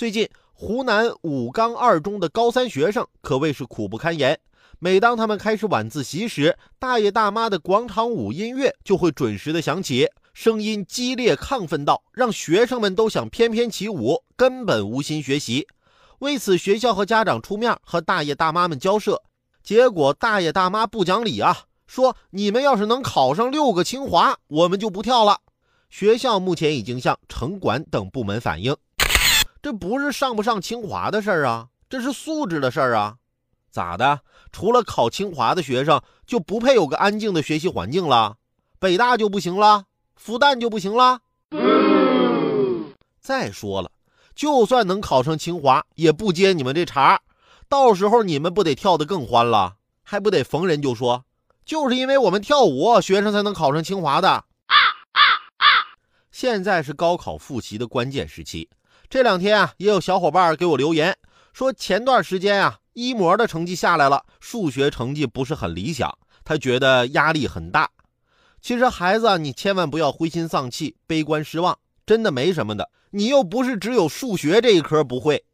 最近，湖南武冈二中的高三学生可谓是苦不堪言。每当他们开始晚自习时，大爷大妈的广场舞音乐就会准时的响起，声音激烈亢奋到让学生们都想翩翩起舞，根本无心学习。为此，学校和家长出面和大爷大妈们交涉，结果大爷大妈不讲理啊，说你们要是能考上六个清华，我们就不跳了。学校目前已经向城管等部门反映。这不是上不上清华的事儿啊，这是素质的事儿啊！咋的？除了考清华的学生就不配有个安静的学习环境了？北大就不行了？复旦就不行了？再说了，就算能考上清华，也不接你们这茬。到时候你们不得跳得更欢了？还不得逢人就说，就是因为我们跳舞，学生才能考上清华的。啊啊啊现在是高考复习的关键时期。这两天啊，也有小伙伴给我留言说，前段时间啊，一模的成绩下来了，数学成绩不是很理想，他觉得压力很大。其实孩子，你千万不要灰心丧气、悲观失望，真的没什么的。你又不是只有数学这一科不会。